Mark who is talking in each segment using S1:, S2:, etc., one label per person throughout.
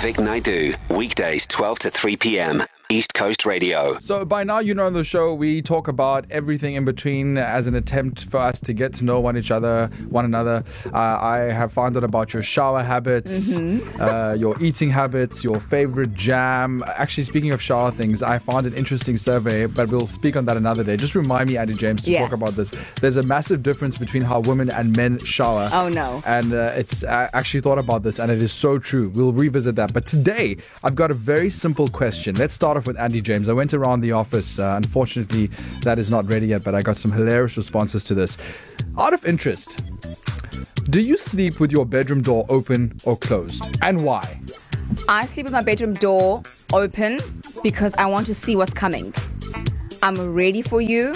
S1: Vic Naidu, weekdays 12 to 3 p.m. East Coast Radio.
S2: So by now, you know, on the show, we talk about everything in between as an attempt for us to get to know one each other, one another. Uh, I have found out about your shower habits, uh, your eating habits, your favorite jam. Actually, speaking of shower things, I found an interesting survey, but we'll speak on that another day. Just remind me, Andy James, to
S3: Yeah.
S2: talk about this. There's a massive difference between how women and men shower.
S3: Oh, no.
S2: And uh, it's I actually thought about this, and it is so true. We'll revisit that. But today, I've got a very simple question. Let's start off with Andy James. I went around the office. Uh, unfortunately, that is not ready yet, but I got some hilarious responses to this. Out of interest, do you sleep with your bedroom door open or closed, and why?
S3: I sleep with my bedroom door open because I want to see what's coming. I'm ready for you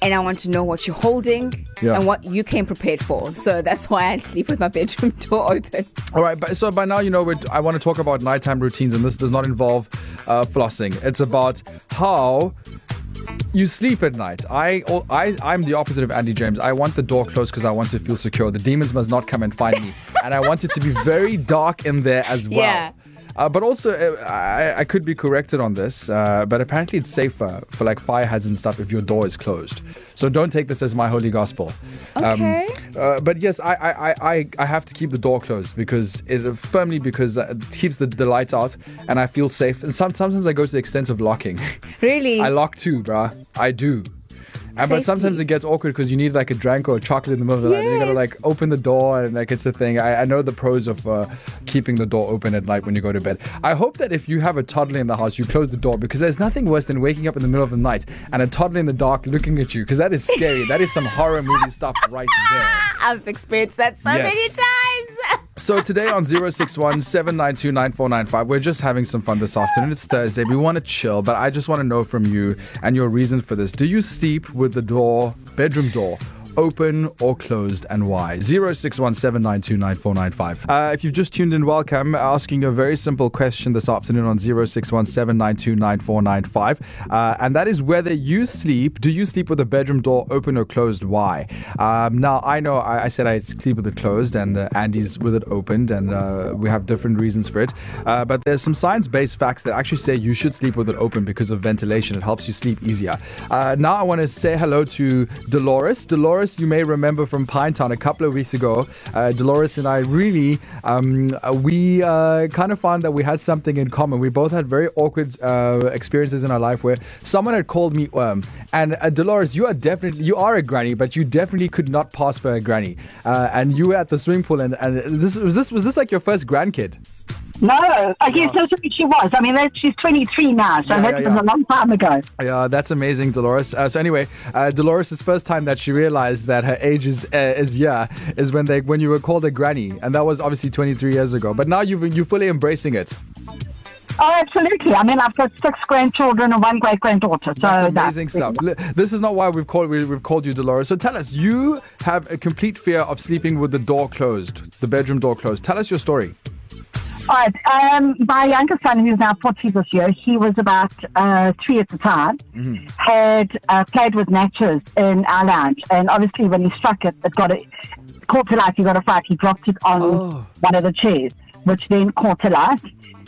S3: and I want to know what you're holding
S2: Yeah.
S3: and what you came prepared for. So that's why I sleep with my bedroom door open.
S2: All right, but so by now you know we're, I want to talk about nighttime routines, and this does not involve uh, flossing. It's about how you sleep at night. I, I, I'm the opposite of Andy James. I want the door closed because I want to feel secure. The demons must not come and find me, and I want it to be very dark in there as well.
S3: Yeah.
S2: Uh, but also, uh, I, I could be corrected on this, uh, but apparently it's safer for like fire hazards and stuff if your door is closed. So don't take this as my holy gospel.
S3: Okay.
S2: Uh, but yes, I, I, I- I, have to keep the door closed because it firmly because it keeps the, the light out and I feel safe. And some, sometimes I go to the extent of locking.
S3: Really?
S2: I lock too, bruh. I do. And, but sometimes it gets awkward because you need like a drink or a chocolate in the middle of the night. You gotta like open the door and like it's a thing. I, I know the pros of uh, keeping the door open at night when you go to bed. I hope that if you have a toddler in the house, you close the door because there's nothing worse than waking up in the middle of the night and a toddler in the dark looking at you because that is scary. that is some horror movie stuff right there.
S3: I've experienced that so
S2: Yes.
S3: many times.
S2: So today on 061 792 9495, we're just having some fun this afternoon. It's Thursday. We want to chill, but I just want to know from you and your reason for this. Do you sleep with the door, bedroom door, open or closed and why? 061 792 9495. Uh, if you've just tuned in, welcome. Asking a very simple question this afternoon on 061 792 9495. Uh, and that is whether you sleep, do you sleep with the bedroom door open or closed? Why? Um, now, I know I, I said I sleep with it closed and uh, Andy's with it opened, and uh, we have different reasons for it. Uh, but there's some science based facts that actually say you should sleep with it open because of ventilation. It helps you sleep easier. Uh, now, I want to say hello to Dolores. Dolores, you may remember from Pinetown a couple of weeks ago. Uh, Dolores and I really, um, uh, we uh, kind of found that we had something in common. We both had very awkward uh, experiences in our life where someone had called me worm. And uh, Dolores, you are definitely, you are a granny, but you definitely could not pass for a granny. Uh, and you were at the swimming pool, and, and this was this was this like your first grandkid?
S4: No, I guess that's what she was. I mean, that, she's 23 now, so
S2: Yeah,
S4: that
S2: yeah,
S4: was
S2: yeah.
S4: a long time ago.
S2: Yeah, that's amazing, Dolores. Uh, so anyway, uh, Dolores' first time that she realized that her age is uh, is yeah is when they when you were called a granny, and that was obviously 23 years ago. But now you've you're fully embracing it.
S4: Oh, absolutely. I mean, I've got six grandchildren and one great granddaughter. So
S2: That's amazing stuff. Li- This is not why we've called we, we've called you Dolores. So tell us, you have a complete fear of sleeping with the door closed, the bedroom door closed. Tell us your story.
S4: All right. Um, my youngest son, who's now 40 this year, he was about uh, three at the time, had uh, played with matches in our lounge. And obviously, when he struck it, it got a, caught alight. He got a fright. He dropped it on
S2: Oh.
S4: one of the chairs, which then caught alight.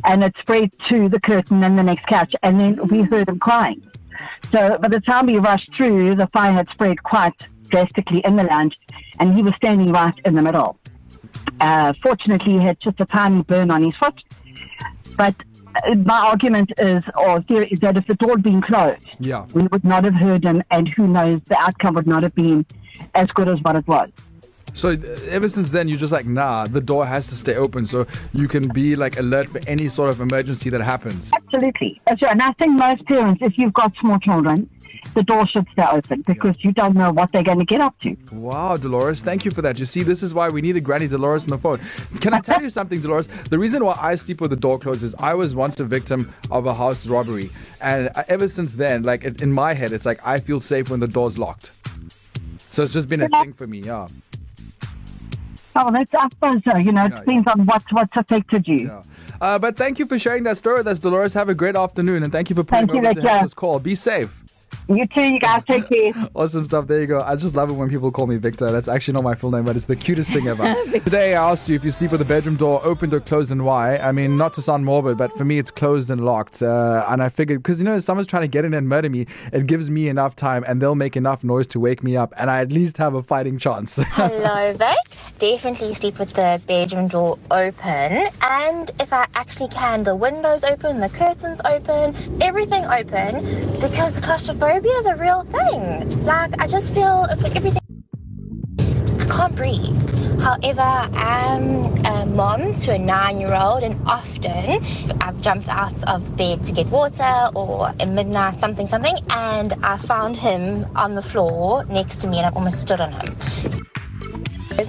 S4: And it spread to the curtain and the next couch. And then we heard him crying. So by the time we rushed through, the fire had spread quite drastically in the lounge, and he was standing right in the middle. Uh, fortunately, he had just a tiny burn on his foot. But uh, my argument is, or theory, is that if the door had been closed,
S2: Yeah.
S4: we would not have heard him, and who knows, the outcome would not have been as good as what it was.
S2: So uh, ever since then, you're just like, nah, the door has to stay open so you can be like alert for any sort of emergency that happens.
S4: Absolutely. That's right. And I think most parents, if you've got small children, the door should stay open because you don't know what they're going to get up to.
S2: Wow, Dolores, thank you for that. You see, this is why we need a Granny Dolores on the phone. Can I tell you something, Dolores? The reason why I sleep with the door closed is I was once a victim of a house robbery. And uh, ever since then, like in my head, it's like I feel safe when the door's locked. So it's just been a thing for me, yeah.
S4: Oh, that's, I suppose so. You know, it
S2: Yeah,
S4: depends on what, what's affected you.
S2: yeah. Uh, but thank you for sharing that story with us, Dolores. Have a great afternoon, and thank you for putting
S4: Thank you,
S2: to this call. Be safe.
S4: You too. You guys take care.
S2: Awesome stuff. There you go. I just love it when people call me Victor. That's actually not my full name, but it's the cutest thing ever. Today I asked you if you sleep with the bedroom door opened or closed and why. I mean, not to sound morbid, but for me it's closed and locked. Uh, and I figured, because you know, if someone's trying to get in and murder me, it gives me enough time and they'll make enough noise to wake me up and I at least have a fighting chance.
S5: Hello, Vic. Definitely sleep with the bedroom door open. And if I actually can, the windows open, the curtains open, everything open, because claustrophobia is a real thing. Like, I just feel like everything. I can't breathe. However, I'm a mom to a nine year old, and often I've jumped out of bed to get water or at midnight, something, something, and I found him on the floor next to me, and I've almost stood on him.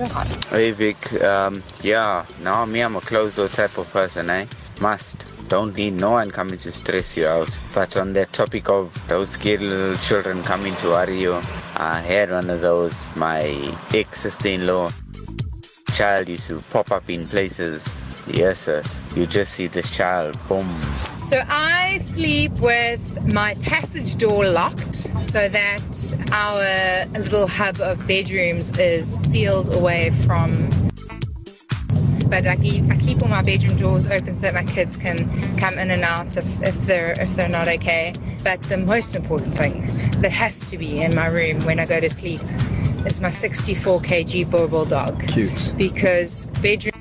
S5: Cons.
S6: Hey Vic, um, yeah, now me, I'm a closed door type of person, eh? Must. Don't need no one coming to stress you out. But on the topic of those scared little children coming to worry you, I had one of those. My ex sister in law child used to pop up in places. Yes, yes. You just see this child, boom,
S7: So I sleep with my passage door locked so that our little hub of bedrooms is sealed away from. But I keep, I keep all my bedroom doors open so that my kids can come in and out if, if they're if they're not okay. But the most important thing that has to be in my room when I go to sleep is my 64 kg Boerboel dog
S2: Cute.
S7: because bedroom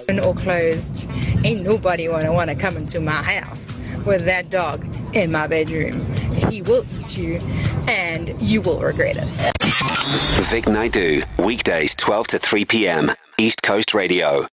S7: open or closed, ain't nobody wanna wanna come into my house with that dog in my bedroom. He will eat you, and you will regret it.
S1: Vic Naidu, weekdays 12 to 3 p.m. East Coast Radio.